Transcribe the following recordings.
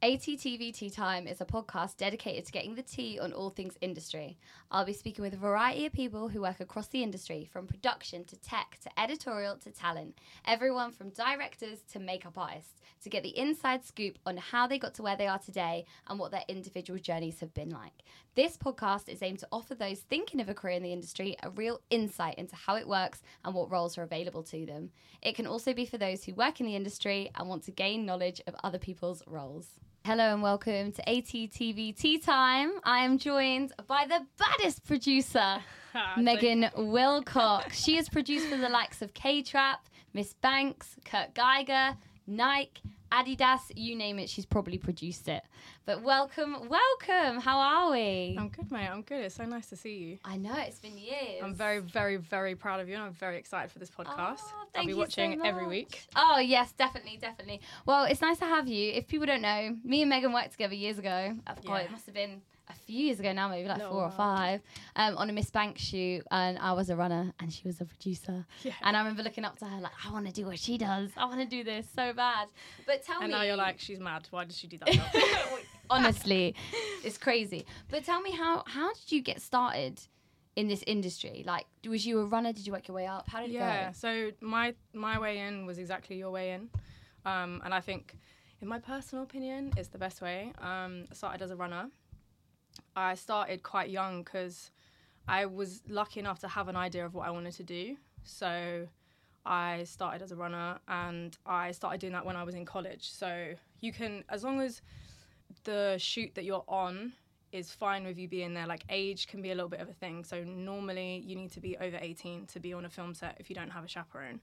ATTV Tea Time is a podcast dedicated to getting the tea on all things industry. I'll be speaking with a variety of people who work across the industry, from production to tech to editorial to talent, everyone from directors to makeup artists, to get the inside scoop on how they got to where they are today and what their individual journeys have been like. This podcast is aimed to offer those thinking of a career in the industry a real insight into how it works and what roles are available to them. It can also be for those who work in the industry and want to gain knowledge of other people's roles. Hello and welcome to ATTV Tea Time. I am joined by the baddest producer, ah, Meghan Willcox. She has produced for the likes of K Trap, MS Banks, Kurt Geiger, Nike, Adidas, you name it, she's probably produced it. But welcome, welcome. How are we? I'm good, mate. I'm good. It's so nice to see you. I know it's been years. I'm very, very, very proud of you, and I'm very excited for this oh, podcast. Oh, I'll be you so watching every week. Oh yes, definitely, definitely. Well, it's nice to have you. If people don't know, me and Meghan worked together years ago. Oh, Yeah. it must have been a few years ago now, maybe like Little four or five, um, on a MS Bank shoot, and I was a runner and she was a producer. Yeah. And I remember looking up to her like, I want to do what she does. I want to do this so bad. But tell And me, And now you're like, she's mad. Why does she do that? honestly, it's crazy. But tell me how how did you get started? In this industry, like, was you a runner? Did you work your way up? How did it go? yeah. So my my way in was exactly your way in, um, and I think, in my personal opinion, it's the best way. Um, I started as a runner. I started quite young because I was lucky enough to have an idea of what I wanted to do. So I started as a runner and I started doing that when I was in college. So you can, as long as the shoot that you're on is fine with you being there, like age can be a little bit of a thing. So normally you need to be over 18 to be on a film set if you don't have a chaperone.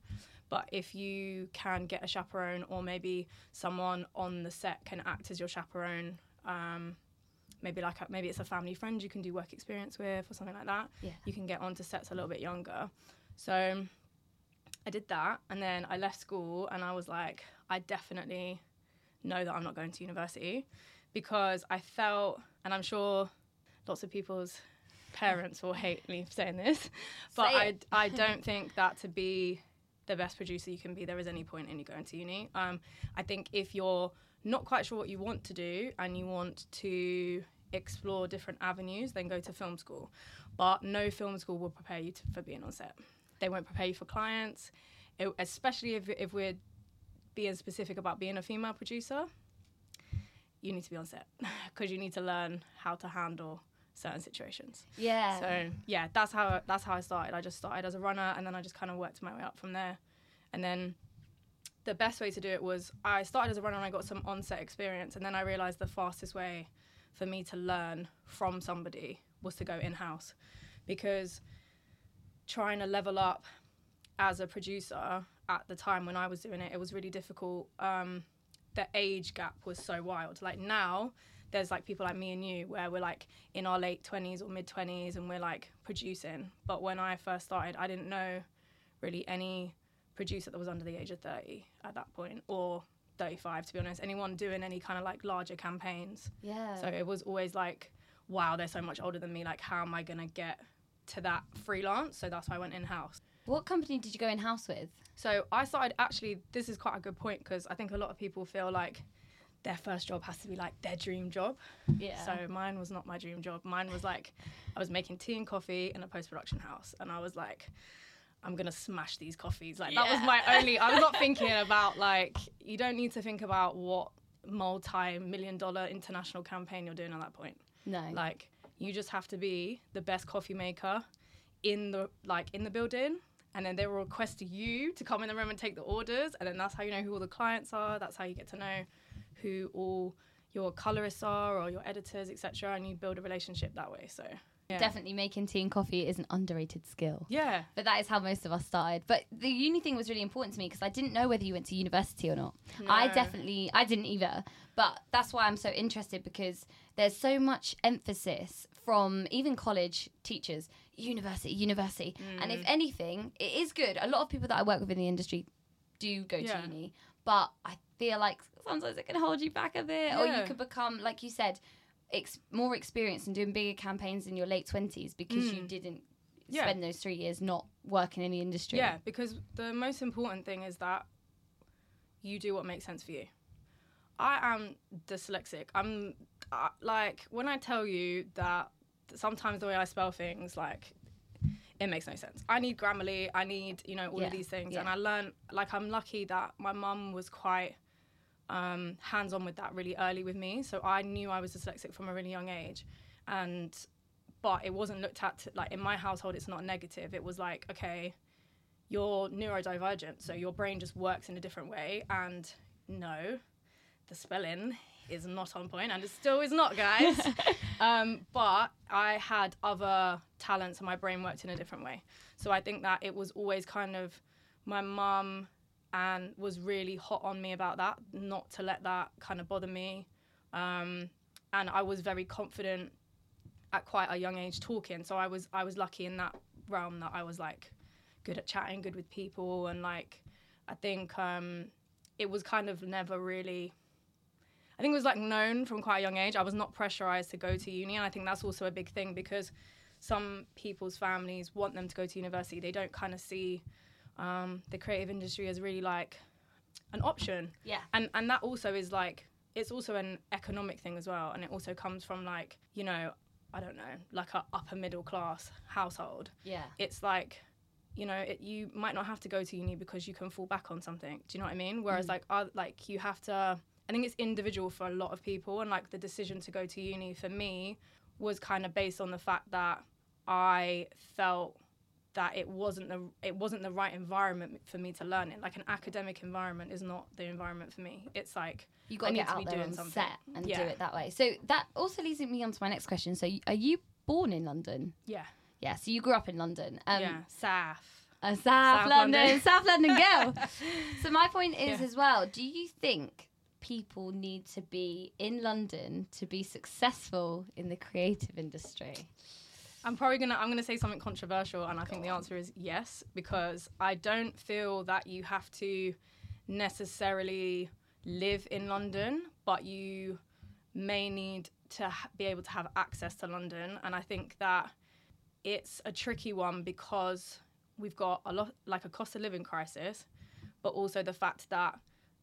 But if you can get a chaperone or maybe someone on the set can act as your chaperone, um, maybe like a, maybe it's a family friend you can do work experience with or something like that. Yeah. You can get onto sets a little bit younger. So I did that and then I left school and I was like, I definitely know that I'm not going to university because I felt, and I'm sure lots of people's parents will hate me for saying this, but Say I. I don't think that to be the best producer you can be, there is any point in you going to uni. Um, I think if you're not quite sure what you want to do and you want to explore different avenues, then go to film school. But no film school will prepare you to, for being on set. They won't prepare you for clients, it, especially if, if we're being specific about being a female producer. You need to be on set because you need to learn how to handle certain situations. Yeah. So yeah, that's how that's how I started. I just started as a runner, and then I just kind of worked my way up from there. And then the best way to do it was I started as a runner and I got some on-set experience, and then I realized the fastest way for me to learn from somebody was to go in-house, because trying to level up as a producer at the time when I was doing it, it was really difficult. Um, the age gap was so wild. Like now, there's like people like me and you where we're like in our late 20s or mid 20s and we're like producing. But when I first started, I didn't know really any producer that was under the age of 30 at that point or 35 to be honest. Anyone doing any kind of like larger campaigns. yeah. So it was always like, wow, they're so much older than me. Like, how am I going to get to that freelance? So that's why I went in house. What company did you go in house with? So I started actually. This is quite a good point because I think a lot of people feel like their first job has to be like their dream job. Yeah. So mine was not my dream job. Mine was like I was making tea and coffee in a post production house, and I was like, I'm gonna smash these coffees. Like that was my only. I was not thinking about like you don't need to think about what multi-million dollar international campaign you're doing at that point. no. Like you just have to be the best coffee maker in the like in the building and then they will request you to come in the room and take the orders and then that's how you know who all the clients are that's how you get to know who all your colorists are or your editors etc and you build a relationship that way so yeah Definitely making tea and coffee is an underrated skill. yeah But that is how most of us started. But the uni thing was really important to me because I didn't know whether you went to university or not. I definitely, I didn't either. But that's why I'm so interested because there's so much emphasis from even college teachers, university, university. And Mm. if anything, it is good. A lot of people that I work with in the industry do go Yeah. to uni, but I feel like sometimes it can hold you back a bit, or you Yeah. could become, like you said, ex- more experienced and doing bigger campaigns in your late 20s because you Mm. didn't Yeah. spend those three years not working in the industry. Yeah, because the most important thing is that you do what makes sense for you. I am dyslexic. I'm uh, like when I tell you that sometimes the way I spell things like it makes no sense. I need Grammarly. I need you know all Yeah, of these things, yeah. and I learned like I'm lucky that my mum was quite um, hands on with that really early with me. So I knew I was dyslexic from a really young age, and but it wasn't looked at like in my household. It's not negative. It was like okay, you're neurodivergent, so your brain just works in a different way, and no, the spelling is not on point, and it still is not, guys. um, but I had other talents, and my brain worked in a different way. So I think that it was always kind of my mum and was really hot on me about that, not to let that kind of bother me. Um, and I was very confident at quite a young age talking. So I was I was lucky in that realm that I was like good at chatting, good with people, and like I think um, it was kind of never really. I think it was like known from quite a young age. I was not pressurized to go to uni, and I think that's also a big thing because some people's families want them to go to university. They don't kind of see um, the creative industry as really like an option Yeah. and and that also is like it's also an economic thing as well and it also comes from like you know i don't know like a upper middle class household Yeah. it's like you know it, you might not have to go to uni because you can fall back on something do you know what i mean whereas Mm. like uh, like you have to i think it's individual for a lot of people and like the decision to go to uni for me was kind of based on the fact that i felt that it wasn't the it wasn't the right environment for me to learn in. Like an academic environment is not the environment for me. It's like You got to need get to out be there doing on something. set and Yeah. do it that way. So that also leads me on to my next question. So are you born in London? yeah, Yeah. So you grew up in London. Um, yeah, SAF. A South, South London, London. South London girl. so my point is Yeah. as well. Do you think people need to be in London to be successful in the creative industry? I'm probably gonna I'm gonna say something controversial, and I think the answer is yes because I don't feel that you have to necessarily live in London, but you may need to ha- be able to have access to London, and I think that it's a tricky one because we've got a lot like a cost of living crisis, but also the fact that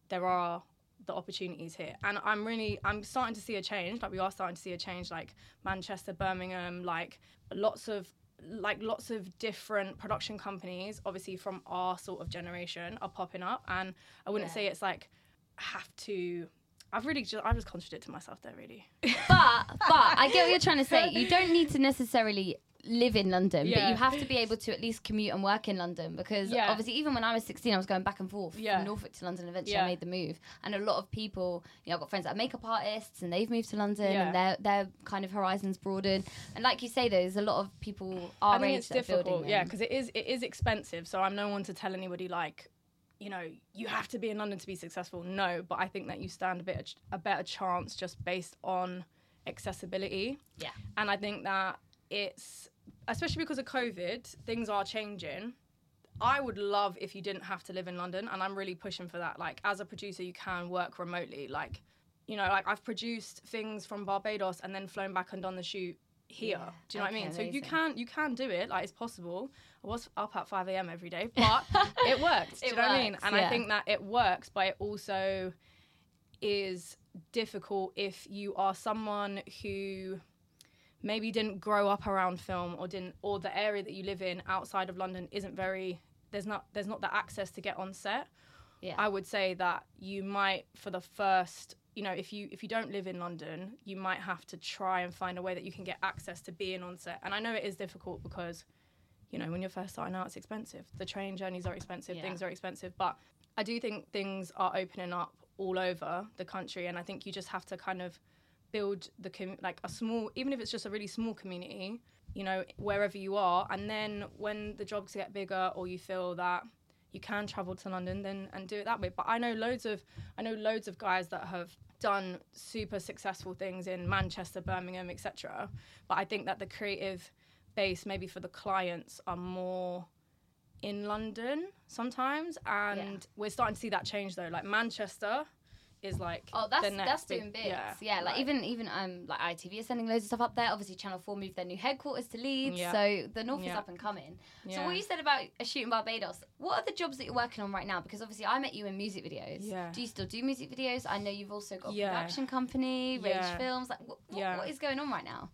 there are the opportunities here and i'm really i'm starting to see a change like we are starting to see a change like manchester birmingham like lots of like lots of different production companies obviously from our sort of generation are popping up and i wouldn't Yeah. say it's like have to i've really just i've just contradicted myself there really But but I get what you're trying to say. You don't need to necessarily live in London, but you have to be able to at least commute and work in London because Yeah. obviously even when I was 16 I was going back and forth Yeah. from Norfolk to London eventually Yeah. I made the move and a lot of people you know I've got friends that are makeup artists and they've moved to London Yeah. and their their kind of horizons broadened and like you say there's a lot of people our I think age it's that are building difficult, yeah, because it is it is expensive. So I'm no one to tell anybody like, you know, you have to be in London to be successful. No, but I think that you stand a bit a better chance just based on accessibility. Yeah. and I think that it's especially because of COVID, things are changing. I would love if you didn't have to live in London, and I'm really pushing for that. Like as a producer, you can work remotely. Like, you know, like I've produced things from Barbados and then flown back and done the shoot here. Yeah. Do you know what I Okay, mean? So you amazing. can you can do it. Like it's possible. I was up at 5 a.m. every day, but it worked. Do It you know what I mean? And yeah. I think that it works, but it also is difficult if you are someone who maybe didn't grow up around film or didn't or the area that you live in outside of London isn't very there's not there's not the access to get on set. Yeah. I would say that you might for the first you know if you if you don't live in London, you might have to try and find a way that you can get access to being on set. And I know it is difficult because you know when you're first starting out it's expensive. The train journeys are expensive, Yeah. things are expensive, but I do think things are opening up all over the country and I think you just have to kind of build the com- like a small even if it's just a really small community you know wherever you are. And then when the jobs get bigger or you feel that you can travel to london then and do it that way. But i know loads of i know loads of guys that have done super successful things in manchester birmingham etc but i think that the creative base maybe for the clients are more in london sometimes. And we're starting to see that change though. Like manchester is like Oh, that's that's big- doing bits. Yeah, yeah like right. even even um like ITV is sending loads of stuff up there. Obviously, Channel Four moved their new headquarters to Leeds, Yeah. so the North is up and coming. So what you said about a shoot in Barbados, what are the jobs that you're working on right now? Because obviously I met you in music videos. Yeah. Do you still do music videos? I know you've also got a Yeah. production company, Rage Yeah. Films. Like, what, what, Yeah. what is going on right now?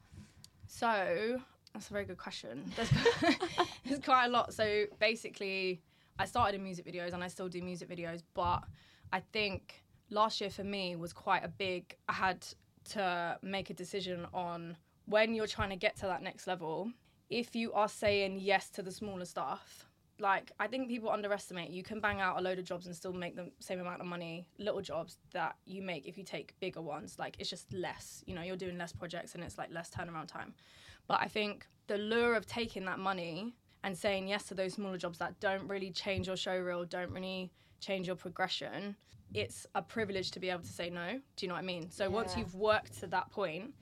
So that's a very good question. There's, there's quite a lot. So basically, I started in music videos and I still do music videos, but I think last year for me was quite a big. I had to make a decision on when you're trying to get to that next level. If you are saying yes to the smaller stuff, like I think people underestimate. You can bang out a load of jobs and still make the same amount of money, little jobs that you make if you take bigger ones. Like it's just less. You know, you're doing less projects and it's like less turnaround time. But I think the lure of taking that money and saying yes to those smaller jobs that don't really change your show reel, don't really change your progression, it's a privilege to be able to say no. Do you know what I mean? So once you've worked to that point,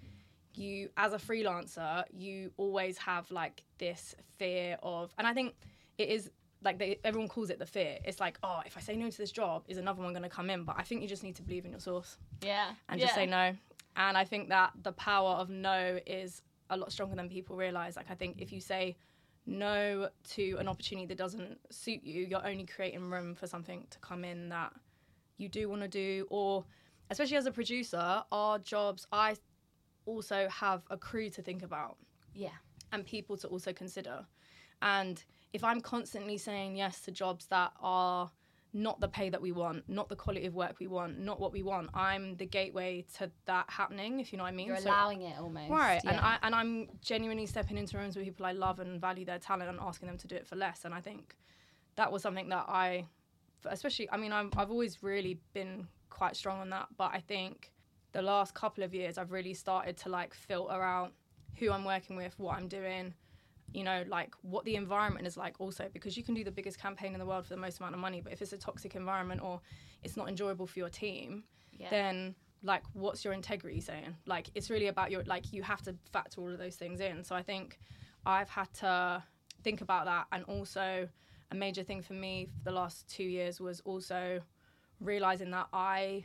you as a freelancer, you always have like this fear of, and I think it is like they, everyone calls it the fear. It's like, oh, if I say no to this job, is another one going to come in? But I think you just need to believe in your source Yeah. and just say no. And I think that the power of no is a lot stronger than people realize. Like, I think if you say no to an opportunity that doesn't suit you, you're only creating room for something to come in that you do want to do. Or, especially as a producer, our jobs, I also have a crew to think about Yeah. and people to also consider. And if I'm constantly saying yes to jobs that are not the pay that we want, not the quality of work we want, not what we want, I'm the gateway to that happening, if you know what I mean. You're So- allowing it almost. Right, and. I and I'm genuinely stepping into rooms with people I love and value their talent and asking them to do it for less. And I think that was something that I, especially, I mean, I'm, I've always really been quite strong on that, but I think the last couple of years I've really started to like filter out who I'm working with, what I'm doing, you know, like what the environment is like also because you can do the biggest campaign in the world for the most amount of money, but if it's a toxic environment or it's not enjoyable for your team, yeah. then like what's your integrity saying? Like it's really about your like you have to factor all of those things in. So i think i've had to think about that. And also a major thing for me for the last two years was also realizing that i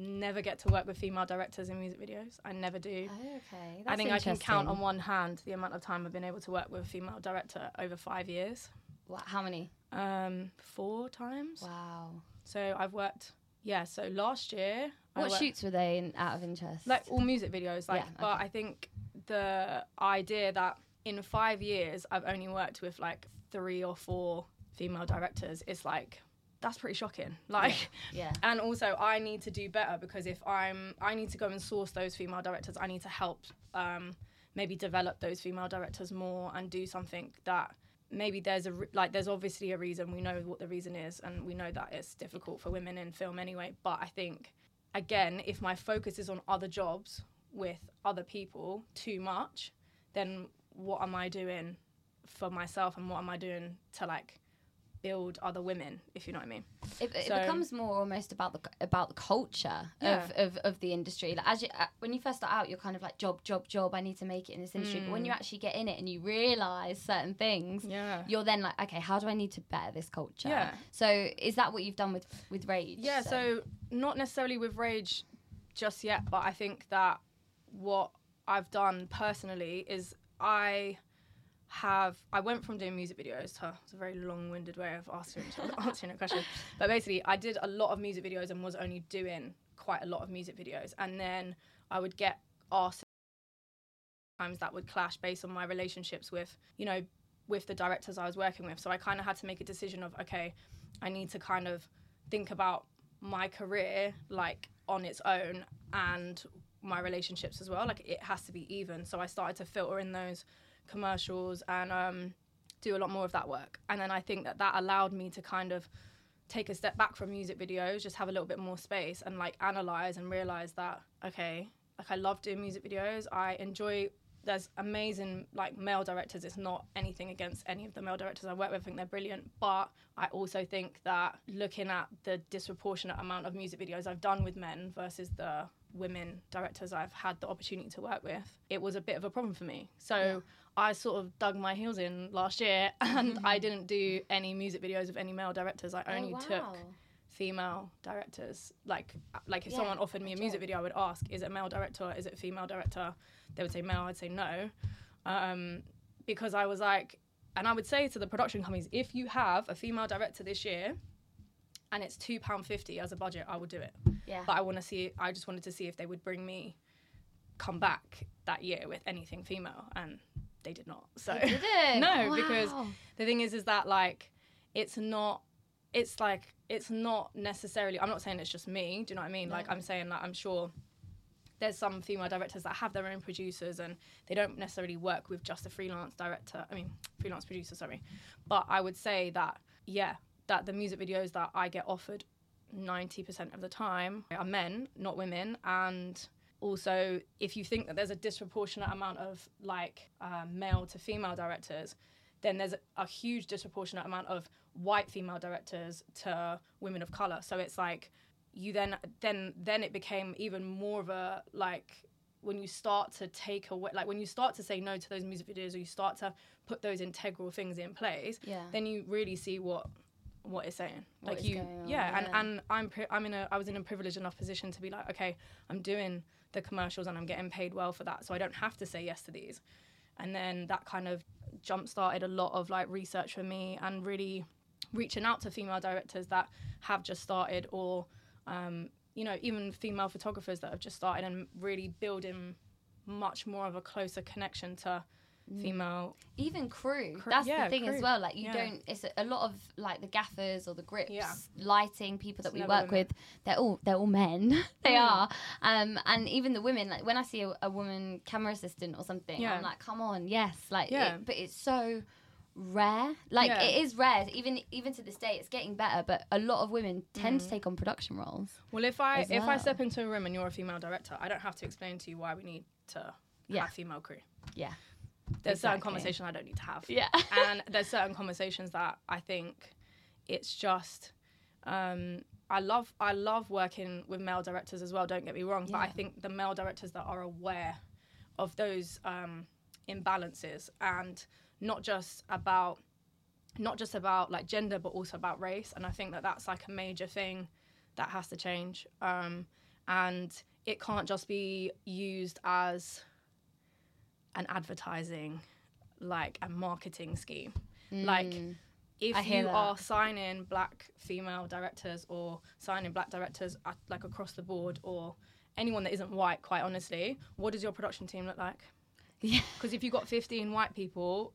never get to work with female directors in music videos i never do Oh, okay. i think i can count on one hand the amount of time i've been able to work with a female director over five years Wow, how many? um four times Wow. so i've worked yeah so last year What worked- shoots were they in, out of interest? like all music videos like Yeah, but i think the idea that in five years i've only worked with like three or four female directors is like that's pretty shocking. Like yeah. and also i need to do better because if i'm i need to go and source those female directors i need to help um, maybe develop those female directors more and do something that maybe there's a re- like there's obviously a reason. We know what the reason is and we know that it's difficult for women in film anyway. But i think again if my focus is on other jobs with other people too much then what am i doing for myself and what am i doing to like build other women if you know what i mean It, it So- becomes more almost about the about the culture Yeah. of, of, of the industry. Like as you, uh, when you first start out, you're kind of like job, job, job. I need to make it in this industry. But when Mm. you actually get in it and you realize certain things, yeah you're then like, okay, how do I need to better this culture? Yeah. So is that what you've done with with Rage? Yeah, so not necessarily with Rage just yet, but I think that what I've done personally is I have I went from doing music videos to it's a very long-winded way of answering answering a question, but basically I did a lot of music videos and was only doing quite a lot of music videos, and then I would get asked times that would clash based on my relationships with you know with the directors I was working with. So I kind of had to make a decision of okay, I need to kind of think about my career like on its own and my relationships as well. Like it has to be even. So I started to filter in those commercials and um, do a lot more of that work. And then I think that that allowed me to kind of take a step back from music videos, just have a little bit more space and like analyze and realize that okay, like I love doing music videos. I enjoy. There's amazing like male directors. It's not anything against any of the male directors I work with. I think they're brilliant, but I also think that looking at the disproportionate amount of music videos I've done with men versus the women directors I've had the opportunity to work with, it was a bit of a problem for me. So Yeah. I sort of dug my heels in last year and I didn't do any music videos of any male directors. I Oh, only wow. took female directors. Like like if Yeah, someone offered me a music video, I would ask, is it a male director? Is it a female director? They would say male. I'd say no, um, because I was like, and I would say to the production companies, if you have a female director this year, and it's two pound fifty as a budget, I would do it. Yeah. But I want to see. I just wanted to see if they would bring me come back that year with anything female, and they did not. So. No, because the thing is, is that like it's not. It's like it's not necessarily. I'm not saying it's just me. Do you know what I mean? Like I'm saying that I'm sure there's some female directors that have their own producers and they don't necessarily work with just a freelance director. I mean, freelance producer. Sorry, but I would say that yeah, that the music videos that I get offered 90% of the time are men, not women, and also if you think that there's a disproportionate amount of like uh, male to female directors then there's a, a huge disproportionate amount of white female directors to women of color so it's like you then then then it became even more of a like when you start to take away like when you start to say no to those music videos or you start to put those integral things in place Yeah. then you really see what what it's saying. What like you on, yeah, and and i'm pri- i'm in a i was in a privileged enough position to be like okay i'm doing the commercials and i'm getting paid well for that so i don't have to say yes to these. And then that kind of jump started a lot of like research for me and really reaching out to female directors that have just started or um, you know even female photographers that have just started and really building much more of a closer connection to female even crew Cr- that's yeah, the thing as well like you Yeah. don't it's a, a lot of like the gaffers or the grips Yeah. lighting people that It's we work women. with they're all they're all men they Mm. are um and even the women like when i see a, a woman camera assistant or something i'm like come on yes like Yeah. it, but it's so rare like it is rare even even to this day it's getting better but a lot of women tend to take on production roles Well, if I if I step into a room and you're a female director, I don't have to explain to you why we need to Yeah. have female crew. yeah There's certain conversations I don't need to have. yeah and there's certain conversations that I think it's just um, I love I love working with male directors as well. Don't get me wrong, but I think the male directors that are aware of those um, imbalances and not just about not just about like gender but also about race and i think that that's like a major thing that has to change um, and it can't just be used as an advertising like a marketing scheme. Like Mm. if you that. are signing black female directors or signing black directors at, like across the board or anyone that isn't white quite honestly what does your production team look like? Yeah. Because if you've got 15 white people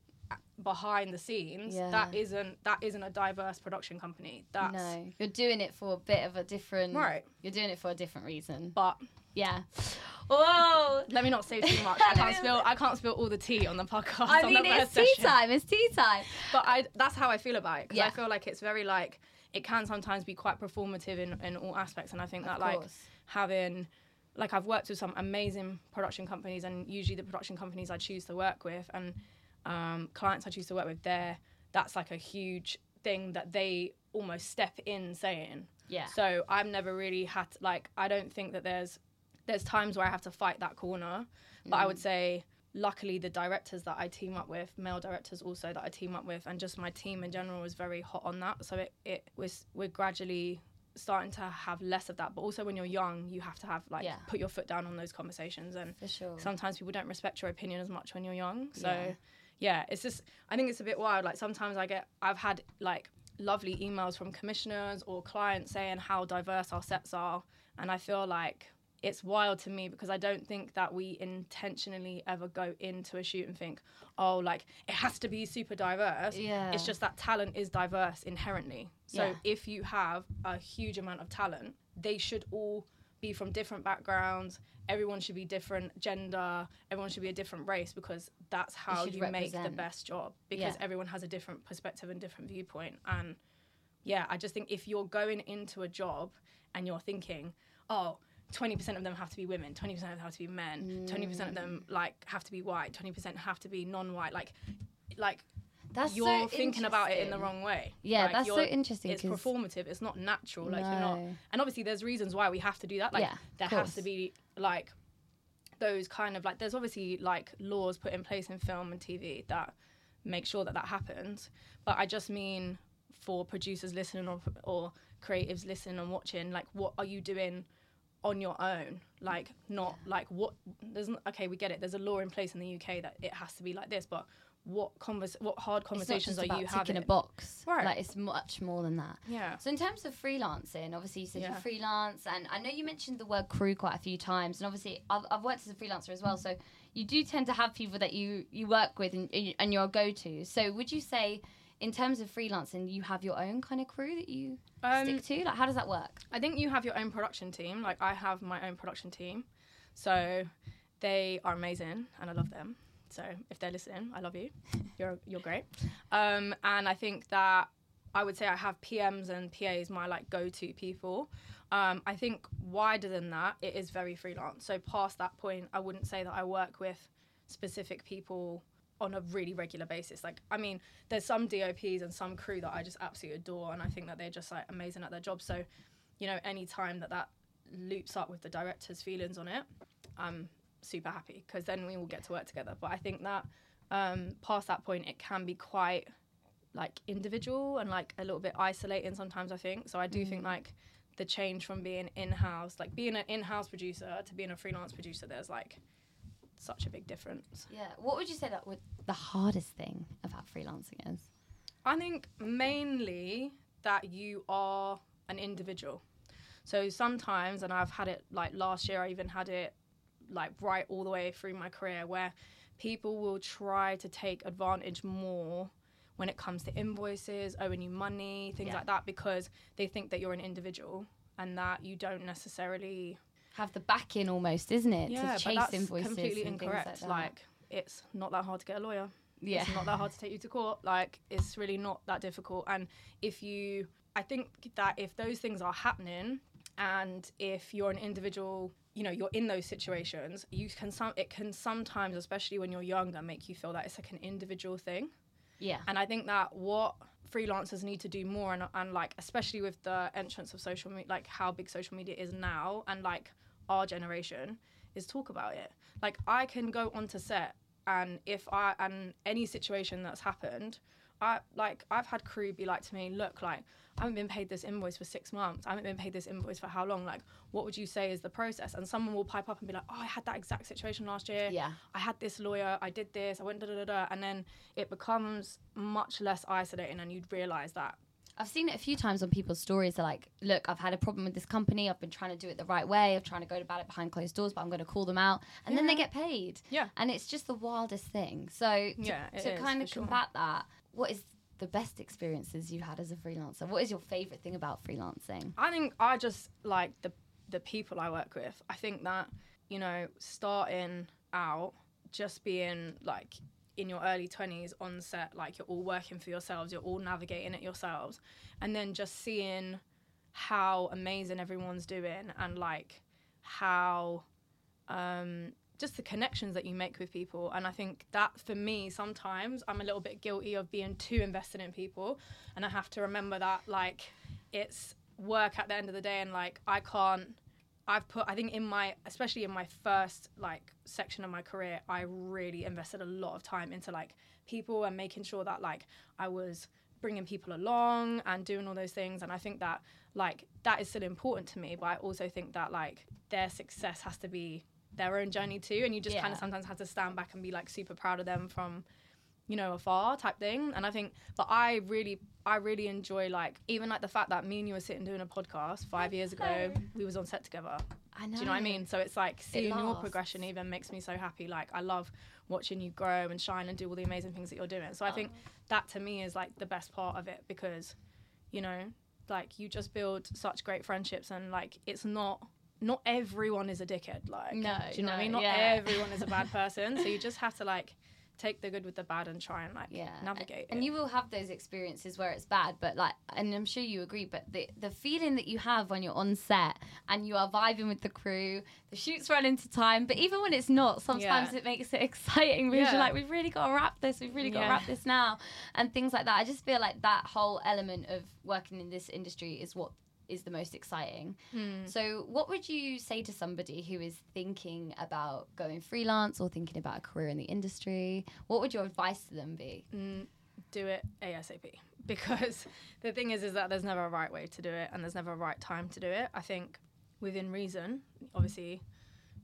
behind the scenes Yeah. that isn't that isn't a diverse production company. That's no. You're doing it for a bit of a different right. you're doing it for a different reason. But yeah whoa let me not say too much i can't spill i can't spill all the tea on the podcast I on mean, the it's tea session. time. It's tea time. but I that's how I feel about it because Yeah. I feel like it's very like it can sometimes be quite performative in, in all aspects and I think that like having like I've worked with some amazing production companies and usually the production companies I choose to work with and um, clients I choose to work with there that's like a huge thing that they almost step in saying Yeah. so I've never really had to, like I don't think that there's there's times where I have to fight that corner, but Mm. I would say luckily the directors that I team up with, male directors also that I team up with, and just my team in general is very hot on that. So it it was we're gradually starting to have less of that. But also when you're young, you have to have like Yeah. put your foot down on those conversations and For sure. sometimes people don't respect your opinion as much when you're young. So Yeah. yeah, it's just I think it's a bit wild. Like sometimes I get I've had like lovely emails from commissioners or clients saying how diverse our sets are and I feel like it's wild to me because I don't think that we intentionally ever go into a shoot and think, oh, like it has to be super diverse. Yeah. It's just that talent is diverse inherently. So Yeah. if you have a huge amount of talent, they should all be from different backgrounds. Everyone should be different gender. Everyone should be a different race because that's how you make the best job. Because Yeah. everyone has a different perspective and different viewpoint. And yeah, I just think if you're going into a job and you're thinking, oh, 20% of them have to be women, 20% of them have to be men, 20% of them mm. like have to be white, 20% have to be non-white, like like That's you're so thinking about it in the wrong way. Yeah, Like, that's so interesting. It's performative. It's not natural. Like you're not. And obviously, there's reasons why we have to do that. Like Yeah, there of has to be like those kind of like. There's obviously like laws put in place in film and TV that make sure that that happens. But I just mean for producers listening or, or creatives listening and watching like what are you doing on your own like not like what there's n- okay we get it there's a law in place in the uk that it has to be like this but what convers what hard conversations it's not just are you having a box. Right. Like it's much more than that. yeah So in terms of freelancing, obviously you said Yeah. you're freelance, and I know you mentioned the word crew quite a few times, and obviously I've, I've worked as a freelancer as well, so you do tend to have people that you you work with and and you're a go to. So would you say, in terms of freelancing, you have your own kind of crew that you um, stick to? Like how does that work? I think you have your own production team. Like I have my own production team, so they are amazing and I love them. So if they're listening, I love you. You're you're great. Um, and I think that I would say I have PMs and PAs my like go-to people. Um, I think wider than that, it is very freelance. So past that point, I wouldn't say that I work with specific people on a really regular basis. Like, I mean, there's some DOPs and some crew that I just absolutely adore, and I think that they're just like amazing at their job. So, you know, any time that that loops up with the director's feelings on it, I'm super happy because then we all get to work together. But I think that um, past that point, it can be quite like individual and like a little bit isolating sometimes. I think so. I do think like the change from being in-house, like being an in-house producer to being a freelance producer, there's like such a big difference. Yeah. What would you say that would the hardest thing about freelancing is? I think mainly that you are an individual. So sometimes, and I've had it like last year, I even had it like right all the way through my career where people will try to take advantage more when it comes to invoices, owing you money, things Yeah. like that, because they think that you're an individual and that you don't necessarily Have the backing almost, isn't it? yeah, to but chase that's invoices completely incorrect. like, like it's not that hard to get a lawyer yeah. it's not that hard to take you to court. Like it's really not that difficult. And if you, I think that if those things are happening, and if you're an individual, you know, you're in those situations, you can some it can sometimes, especially when you're younger, make you feel that it's like an individual thing. yeah. And I think that what freelancers need to do more, and, and like especially with the entrance of social media, like how big social media is now, and like our generation, is talk about it. Like I can go onto set, and if I and any situation that's happened, I like I've had crew be like to me, look, like I haven't been paid this invoice for six months. I haven't been paid this invoice for how long? Like, what would you say is the process? And someone will pipe up and be like, oh, I had that exact situation last year. Yeah. I had this lawyer, I did this, I went da da da da, and then it becomes much less isolating, and you'd realize that. I've seen it a few times on people's stories. They're like, look, I've had a problem with this company. I've been trying to do it the right way. I'm trying to go about it behind closed doors, but I'm going to call them out. And then they get paid. Yeah. And it's just the wildest thing. So to, Yeah, to kind of sure. combat that, what is the best experiences you've had as a freelancer? What is your favorite thing about freelancing? I think I just like the the people I work with. I think that you know, starting out, just being like in your early 20s on set like you're all working for yourselves you're all navigating it yourselves. And then just seeing how amazing everyone's doing and like how um just the connections that you make with people. And i think that for me sometimes i'm a little bit guilty of being too invested in people. And i have to remember that like it's work at the end of the day and like i can't i've put i think in my especially in my first like section of my career i really invested a lot of time into like people and making sure that like i was bringing people along and doing all those things. And i think that like that is still important to me but i also think that like their success has to be their own journey too. And you just kind of sometimes have to stand back and be like super proud of them from you know afar type thing. And i think but i really i really enjoy like even like the fact that me and you were sitting doing a podcast five years ago we was on set together. I know. do you know what i mean? So it's like seeing your progression even makes me so happy. Like i love watching you grow and shine and do all the amazing things that you're doing. So i think Oh. that to me is like the best part of it because you know like you just build such great friendships and like it's not not everyone is a dickhead like No, do you know what i mean? not yeah. everyone is a bad person. So you just have to like take the good with the bad and try and like yeah navigate and you will have those experiences where it's bad but like and i'm sure you agree but the the feeling that you have when you're on set and you are vibing with the crew the shoots run into time but even when it's not sometimes Yeah. it makes it exciting because Yeah. you're like we've really got to wrap this we've really got to wrap this now and things like that i just feel like that whole element of working in this industry is what is the most exciting Hmm. so, what would you say to somebody who is thinking about going freelance or thinking about a career in the industry? What would your advice to them be? Mm, do it ASAP because the thing is is that there's never a right way to do it and there's never a right time to do it. I think within reason, obviously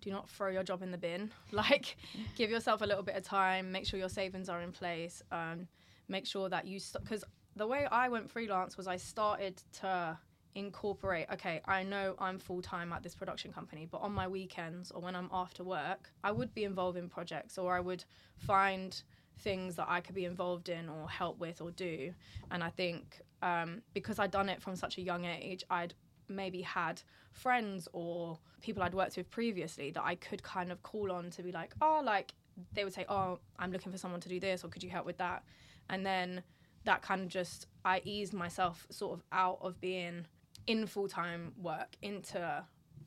do not throw your job in the bin. Like give yourself a little bit of time, make sure your savings are in place, um, make sure that you because the way I went freelance was I started to incorporate okay i know i'm full-time at this production company but on my weekends or when i'm after work i would be involved in projects or i would find things that i could be involved in or help with or do. And i think um, because i'd done it from such a young age i'd maybe had friends or people i'd worked with previously that i could kind of call on to be like oh like they would say oh i'm looking for someone to do this or could you help with that? And then that kind of just i eased myself sort of out of being in full time work into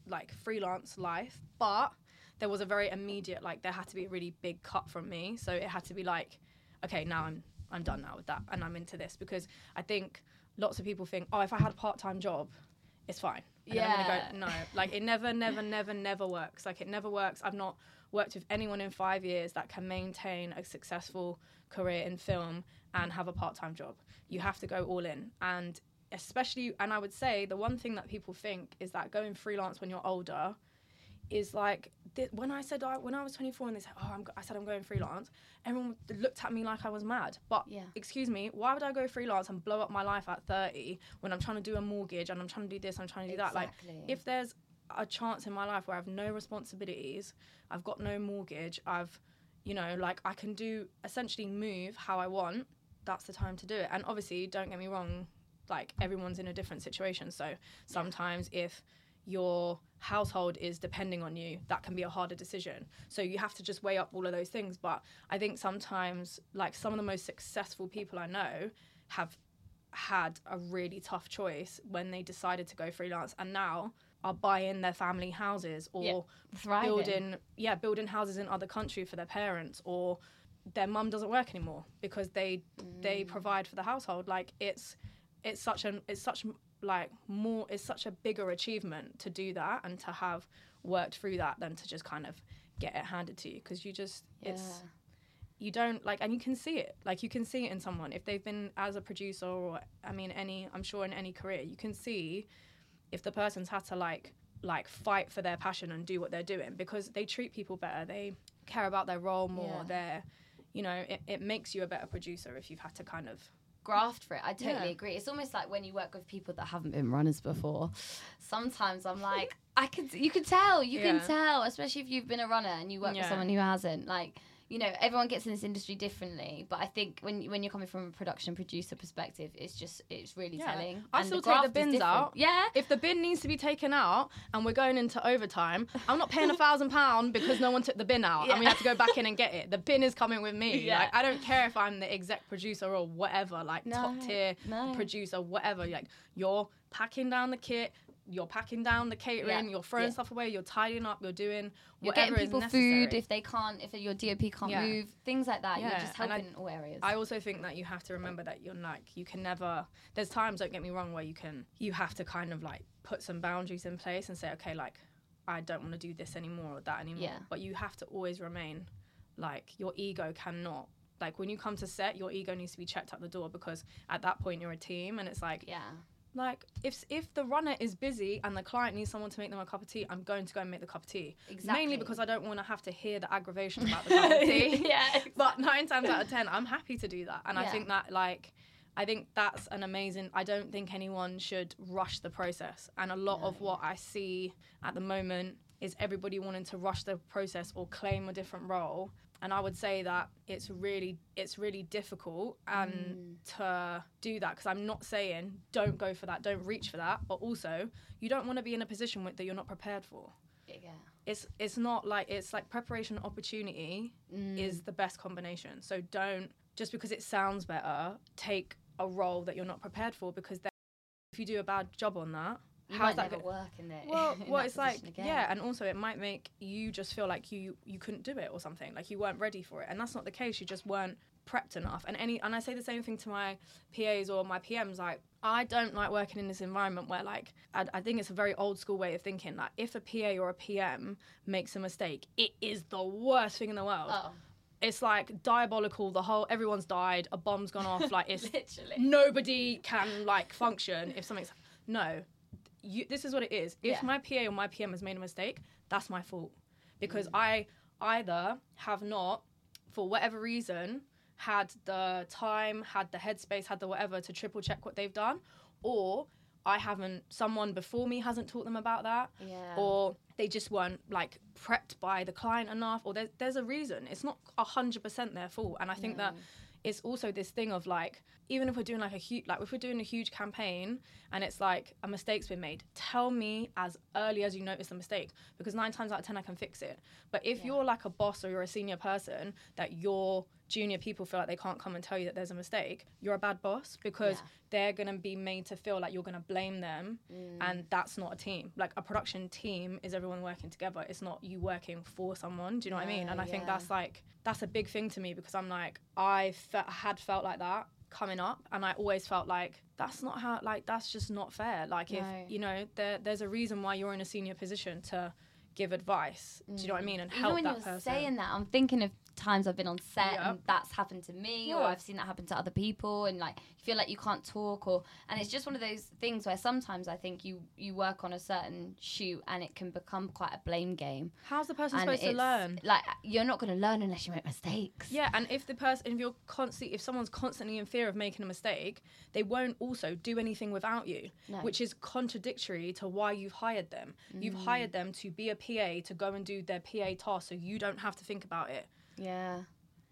like freelance life. But there was a very immediate like there had to be a really big cut from me. So it had to be like, okay, now I'm I'm done now with that and I'm into this because I think lots of people think, oh, if I had a part time job, it's fine. And yeah. Go, no, like it never, never, never, never works. Like it never works. I've not worked with anyone in five years that can maintain a successful career in film and have a part time job. You have to go all in. And especially and i would say the one thing that people think is that going freelance when you're older is like th- when i said I, when i was 24 and they said oh I'm, i said i'm going freelance everyone looked at me like i was mad but yeah. excuse me why would i go freelance and blow up my life at 30 when i'm trying to do a mortgage and i'm trying to do this i'm trying to do exactly. that like if there's a chance in my life where i have no responsibilities i've got no mortgage i've you know like i can do essentially move how i want that's the time to do it and obviously don't get me wrong like everyone's in a different situation. So sometimes if your household is depending on you, that can be a harder decision. So you have to just weigh up all of those things. But I think sometimes, like some of the most successful people I know have had a really tough choice when they decided to go freelance and now are buying their family houses or yeah, building yeah building houses in other countries for their parents or their mum doesn't work anymore because they mm. they provide for the household like it's it's such an it's such like more it's such a bigger achievement to do that and to have worked through that than to just kind of get it handed to you because you just yeah. it's you don't like and you can see it like you can see it in someone if they've been as a producer or i mean any i'm sure in any career you can see if the person's had to like like fight for their passion and do what they're doing because they treat people better they care about their role more yeah. they're you know it, it makes you a better producer if you've had to kind of graft for it. I totally yeah. agree. It's almost like when you work with people that haven't been runners before. Sometimes I'm like, I can, you can tell, you yeah. can tell, especially if you've been a runner and you work yeah. with someone who hasn't. Like, you know, everyone gets in this industry differently, but I think when when you're coming from a production producer perspective, it's just it's really yeah. telling. I still the take the bins out. Yeah. If the bin needs to be taken out and we're going into overtime, I'm not paying a thousand pound because no one took the bin out yeah. and we have to go back in and get it. The bin is coming with me. Yeah. Like I don't care if I'm the exec producer or whatever, like no, top tier no. producer, whatever. Like you're packing down the kit, you're packing down the catering, yeah. you're throwing yeah. stuff away, you're tidying up, you're doing you're whatever getting people food if they can't, if your DOP can't yeah. move, things like that. You're just helping I, in all areas. I also think that you have to remember that you're like you can never. There's times, don't get me wrong, where you can you have to kind of like put some boundaries in place and say, okay, like I don't want to do this anymore or that anymore. Yeah. But you have to always remain like your ego cannot like when you come to set your ego needs to be checked at the door because at that point you're a team and it's like yeah like if if the runner is busy and the client needs someone to make them a cup of tea, I'm going to go and make the cup of tea. Exactly. Mainly because I don't want to have to hear the aggravation about the cup of tea. yeah. Exactly. But nine times out of ten, I'm happy to do that, and yeah. I think that like. I think that's an amazing. I don't think anyone should rush the process. And a lot no. of what I see at the moment is everybody wanting to rush the process or claim a different role and I would say that it's really it's really difficult and mm. to do that because I'm not saying don't go for that, don't reach for that, but also you don't want to be in a position with, that you're not prepared for. Yeah. It's it's not like it's like preparation opportunity mm. is the best combination. So don't just because it sounds better, take a role that you're not prepared for because then if you do a bad job on that, you how's that gonna work in it? Well, in well, it's like again. yeah, and also it might make you just feel like you you couldn't do it or something, like you weren't ready for it, and that's not the case. You just weren't prepped enough. And any and I say the same thing to my PAs or my PMs, like I don't like working in this environment where like I, I think it's a very old school way of thinking. Like if a PA or a PM makes a mistake, it is the worst thing in the world. Oh it's like diabolical. The whole everyone's died. A bomb's gone off. Like it's Literally. nobody can like function if something's no. You, this is what it is. If Yeah. my PA or my PM has made a mistake, that's my fault because Mm. I either have not, for whatever reason, had the time, had the headspace, had the whatever to triple check what they've done, or I haven't. Someone before me hasn't taught them about that, Yeah. or they just weren't like prepped by the client enough, or there's there's a reason. It's not hundred percent their fault, and I think that No. It's also this thing of like even if we're doing like a huge like if we're doing a huge campaign and it's like a mistake's been made tell me as early as you notice the mistake because nine times out of ten i can fix it but if Yeah. you're like a boss or you're a senior person that your junior people feel like they can't come and tell you that there's a mistake you're a bad boss because Yeah. they're going to be made to feel like you're going to blame them Mm. and that's not a team. Like a production team is everyone working together. It's not you working for someone do you know what i mean? And i think that's like that's a big thing to me because i'm like i fe- had felt like that coming up and i always felt like that's not how like that's just not fair. Like if No. you know there, there's a reason why you're in a senior position to give advice do you know what i mean? And Even help when that you're person. saying that, I'm thinking of times I've been on set Yep. and that's happened to me, or I've seen that happen to other people, and like you feel like you can't talk, or and it's just one of those things where sometimes I think you you work on a certain shoot and it can become quite a blame game. how's the person and supposed to learn Like you're not going to learn unless you make mistakes. Yeah, and if the person, if you're constantly, if someone's constantly in fear of making a mistake, they won't also do anything without you, No. which is contradictory to why you've hired them. You've Mm. hired them to be a PA to go and do their PA task, so you don't have to think about it. Yeah.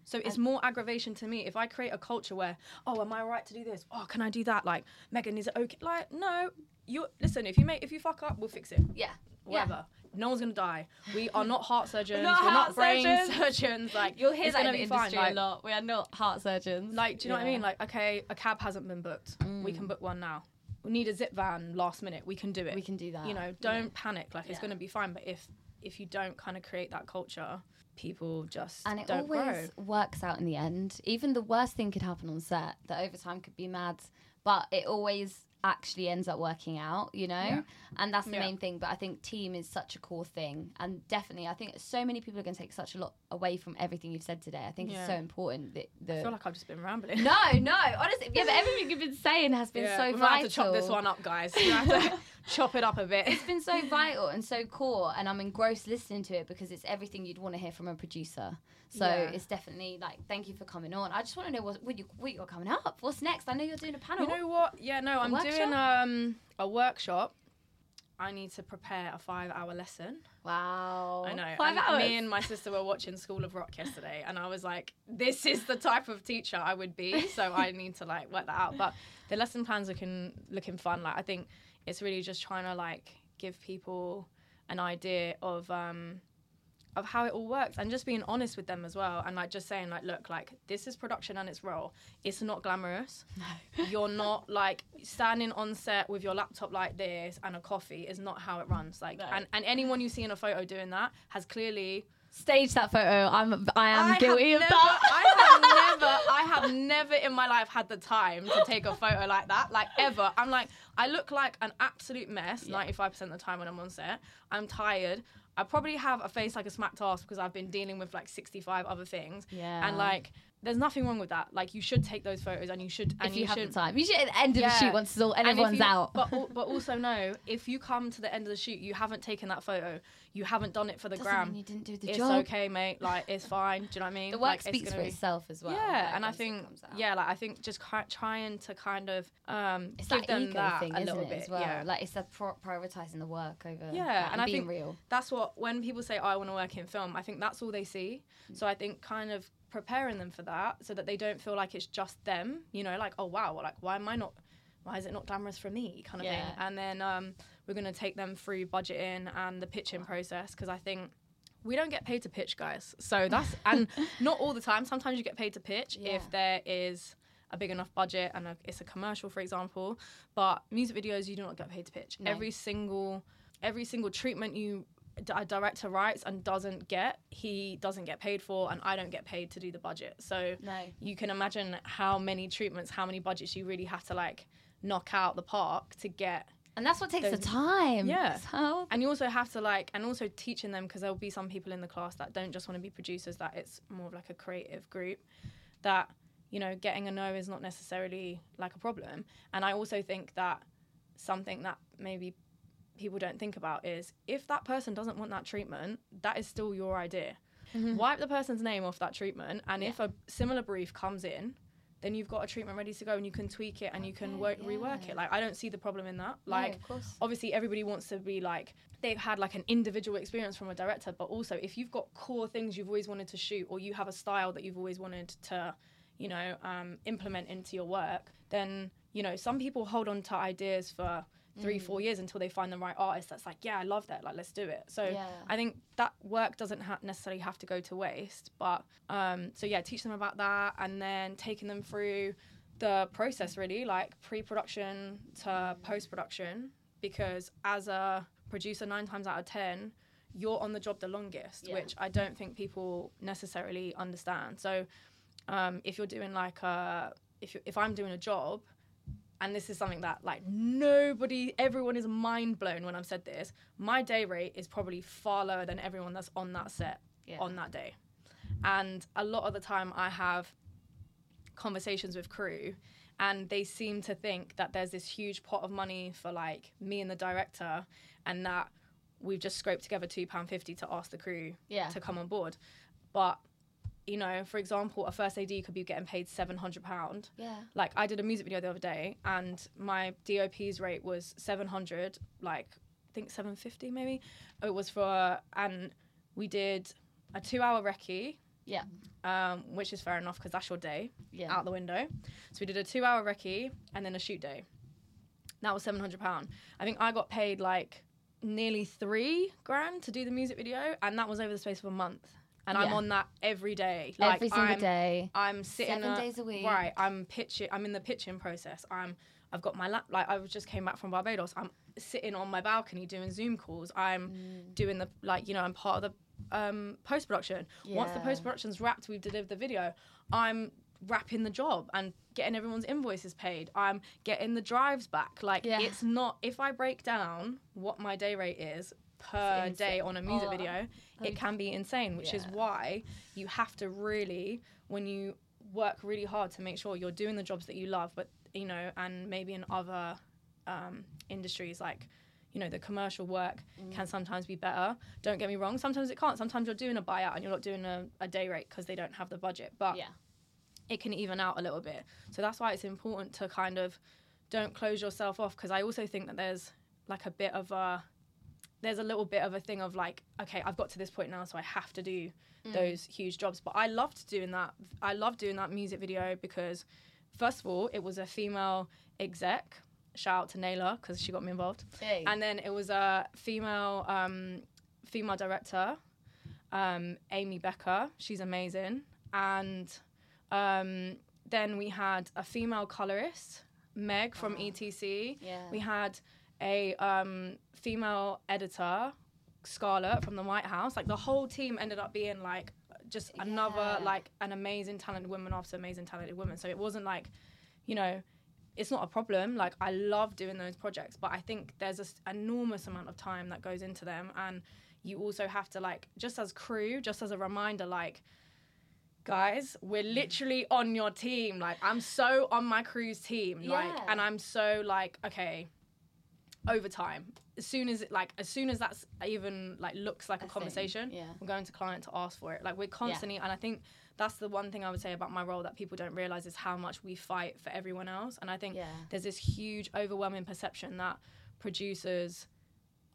So it's more aggravation to me if I create a culture where, oh, am I right to do this? Oh, can I do that? Like, Meghan, is it okay? Like, no. You listen. If you make, if you fuck up, we'll fix it. Yeah. Whatever. No one's gonna die. We are not heart surgeons. not We're not brain surgeons. surgeons. Like, You'll hear it's that in gonna the be fine. industry Like, a lot. We are not heart surgeons. like, do you know what I mean? Like, okay, a cab hasn't been booked. We Mm. can book one now. We need a zip van last minute. We can do it. we can do that. you know, don't panic. Like, it's gonna be fine. But if if you don't kind of create that culture, people just and it don't always grow. works out in the end. Even the worst thing could happen on set. The overtime could be mad, but it always actually ends up working out, you know? Yeah. And that's the Yeah. main thing. But I think team is such a core thing. And definitely, I think so many people are going to take such a lot away from everything you've said today. I think Yeah. it's so important that the. I feel like I've just been rambling. no, no, honestly, yeah, but everything you've been saying has been so we vital. have to chop this one up, guys. We have to chop it up a bit. It's been so vital and so core, and I'm engrossed listening to it because it's everything you'd want to hear from a producer. So Yeah. it's definitely like, thank you for coming on. I just want to know what, what, you, what you got coming up. What's next? I know you're doing a panel. You know what? Yeah, no, I'm doing um a workshop. I need to prepare a five-hour lesson. wow. I know. Five and hours. Me and my sister were watching School of Rock yesterday, and I was like, "This is the type of teacher I would be." So I need to like work that out. But the lesson plans looking looking fun. Like I think it's really just trying to like give people an idea of um of how it all works and just being honest with them as well and like just saying like look like this is production and it's role it's not glamorous No. you're not like standing on set with your laptop like this and a coffee is not how it runs like No. and, and anyone you see in a photo doing that has clearly Stage that photo. I'm. I am I guilty of never, that. I have never I have never in my life had the time to take a photo like that like ever I'm like I look like an absolute mess Yeah. 95% of the time when I'm on set I'm tired I probably have a face like a smacked ass because I've been dealing with like 65 other things Yeah. and like there's nothing wrong with that like you should take those photos and you should and if you, have should the time, you should at the end of Yeah. the shoot once it's all and, and everyone's you- out. But but also know if you come to the end of the shoot, you haven't taken that photo, you haven't done it for the Doesn't gram. you didn't do the It's job. okay, mate. Like it's fine. Do you know what I mean? The work like, it's speaks for be- itself as well. yeah, like, and I think yeah, like I think just trying to kind of um It's give that them ego that thing, a little bit. as well? Yeah, Like it's the pro- prioritizing the work over Yeah, and and I being think- real. that's what when people say oh, I want to work in film, I think that's all they see. Mm. So I think kind of preparing them for that so that they don't feel like it's just them. You know, like oh wow, like why am I not? Why is it not glamorous for me? Kind of Yeah. thing. And then um, we're gonna take them through budgeting and the pitching process because I think. We don't get paid to pitch, guys. So that's and not all the time. Sometimes you get paid to pitch Yeah. if there is a big enough budget and a, it's a commercial, for example. But music videos, you do not get paid to pitch. No. Every single, every single treatment you a director writes and doesn't get, he doesn't get paid for, and I don't get paid to do the budget. So No. you can imagine how many treatments, how many budgets you really have to like knock out the park to get And that's what takes the time. Yeah. So, and you also have to like and also teaching them because there'll be some people in the class that don't just want to be producers that it's more of like a creative group that you know getting a no is not necessarily like a problem and i also think that something that maybe people don't think about is if that person doesn't want that treatment that is still your idea. Wipe the person's name off that treatment and if a similar brief comes in then you've got a treatment ready to go and you can tweak it and you can Okay, work, rework it. Like i don't see the problem in that. No, like of obviously everybody wants to be like they've had like an individual experience from a director but also if you've got core things you've always wanted to shoot or you have a style that you've always wanted to you know um, implement into your work then you know some people hold on to ideas for three Mm. four years until they find the right artist that's like yeah i love that like let's do it so Yeah. i think that work doesn't ha- necessarily have to go to waste but um, so yeah teach them about that and then taking them through the process really like pre-production to post-production because as a producer nine times out of ten you're on the job the longest Yeah. which i don't think people necessarily understand so um, if you're doing like a if, you if i'm doing a job and this is something that like nobody everyone is mind blown when i've said this my day rate is probably far lower than everyone that's on that set Yeah. on that day and a lot of the time i have conversations with crew and they seem to think that there's this huge pot of money for like me and the director and that we've just scraped together £2.50 to ask the crew Yeah. to come on board but you know for example a first ad could be getting paid £700 Yeah. like I did a music video the other day and my DOP's rate was 700 like I think 750 maybe. It was for and we did a 2 hour recce. Yeah. um, which is fair enough because that's your day Yeah. out the window. So we did a 2 hour recce and then a shoot day. That was 700 pound I think I got paid like nearly 3 grand to do the music video and that was over the space of a month and I'm on that every day like Every single I'm, day. I'm sitting Seven days a week. Right, I'm pitching. I'm in the pitching process. I'm. I've got my lap. Like I was just came back from Barbados. I'm sitting on my balcony doing Zoom calls. I'm Mm. doing the like you know I'm part of the um, post production. Once the post production's wrapped, we've delivered the video. I'm wrapping the job and getting everyone's invoices paid. I'm getting the drives back. Like Yeah. it's not. If I break down what my day rate is per day on a music Oh, video, it can be insane. Which is why you have to really when you work really hard to make sure you're doing the jobs that you love but you know and maybe in other um, industries like you know the commercial work Mm. can sometimes be better don't get me wrong sometimes it can't sometimes you're doing a buyout and you're not doing a, a day rate because they don't have the budget but Yeah. it can even out a little bit so that's why it's important to kind of don't close yourself off because i also think that there's like a bit of a there's a little bit of a thing of like okay i've got to this point now so i have to do Mm. those huge jobs but i loved doing that i loved doing that music video because first of all it was a female exec shout out to Naylor because she got me involved Hey. and then it was a female um, female director um, amy becker she's amazing and um, then we had a female colorist meg from Wow. etc yeah. we had a um, female editor, Scarlett from the White House. Like the whole team ended up being like just another Yeah. like an amazing talented woman after amazing talented woman. So it wasn't like, you know, it's not a problem. Like I love doing those projects, but I think there's an enormous amount of time that goes into them, and you also have to like just as crew, just as a reminder, like guys, we're literally on your team. Like I'm so on my crew's team. Like Yeah. and I'm so like, okay, overtime. As soon as it like as soon as that's even like looks like a, A thing, conversation, yeah. we're going to client to ask for it. Like we're constantly and I think that's the one thing I would say about my role that people don't realize is how much we fight for everyone else. And I think Yeah. there's this huge overwhelming perception that producers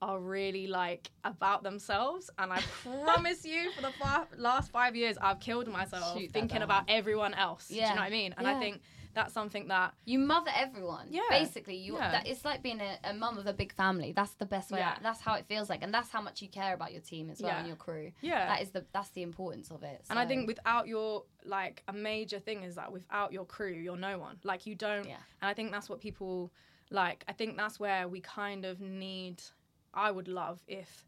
are really like about themselves and i promise you for the fa- last five years i've killed myself Shoot thinking about everyone else do you know what i mean and i think that's something that You mother everyone. Yeah. Basically, you. Yeah. That, it's like being a, a mum of a big family. That's the best way. Yeah. Out. That's how it feels like, and that's how much you care about your team as well Yeah. and your crew. yeah That is the that's the importance of it. and i think without your like a major thing is that without your crew you're no one like you don't Yeah. and i think that's what people like i think that's where we kind of need i would love if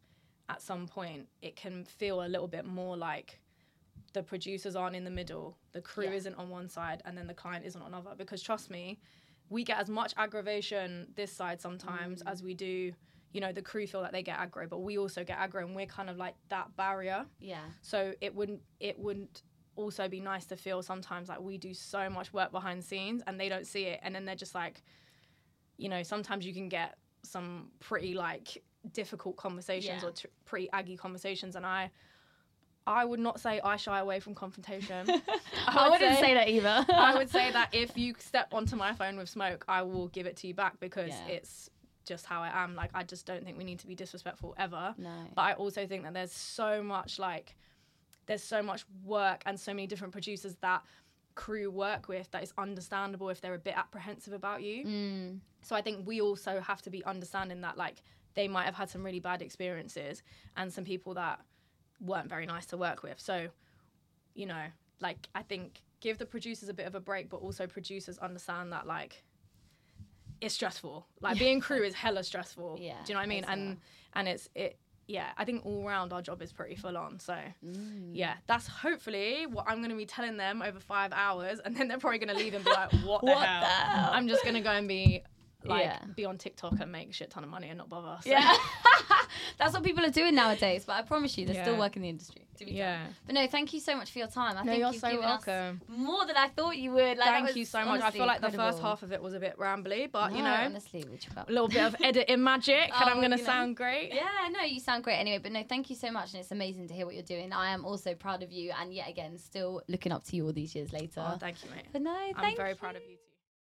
at some point it can feel a little bit more like the producers aren't in the middle the crew Yeah. isn't on one side and then the client isn't on another because trust me we get as much aggravation this side sometimes Mm. as we do, you know, the crew feel that they get aggro, but we also get aggro, and we're kind of like that barrier. Yeah. So it wouldn't it wouldn't also be nice to feel sometimes like we do so much work behind the scenes and they don't see it, and then they're just like, you know, sometimes you can get some pretty like difficult conversations Yeah. or t- pretty aggy conversations, and I. I would not say I shy away from confrontation. I, would wouldn't say, that either. I would say that if you step onto my phone with smoke, I will give it to you back because Yeah. it's just how I am. Like I just don't think we need to be disrespectful ever. no. But I also think that there's so much like there's so much work and so many different producers that crew work with that is understandable if they're a bit apprehensive about you. Mm. So I think we also have to be understanding that like they might have had some really bad experiences and some people that weren't very nice to work with. So, you know, like I think give the producers a bit of a break, but also producers understand that like it's stressful. Like being crew is hella stressful. Yeah, Do you know what I mean? And and it's it yeah, I think all round our job is pretty full on. So Mm. yeah, that's hopefully what I'm gonna be telling them over five hours, and then they're probably gonna leave and be like, "What the What hell?" the hell? I'm just gonna go and be like Yeah. be on TikTok and make a shit ton of money and not bother. So, Yeah. That's what people are doing nowadays, but I promise you, they're still Yeah. working in the industry. To be Yeah. done. But no, thank you so much for your time. I No, think you're so welcome. more than I thought you would. Like, Thank you so much. I feel like the first half of it was a bit rambly, but you know, honestly, we'll chop up. a little bit of editing magic, and Oh, I'm gonna you know. sound great. Yeah, no, you sound great anyway. But no, thank you so much, and it's amazing to hear what you're doing. I am also proud of you, and yet again, still looking up to you all these years later. Oh, thank you, mate. but no, I'm very you. proud of you too.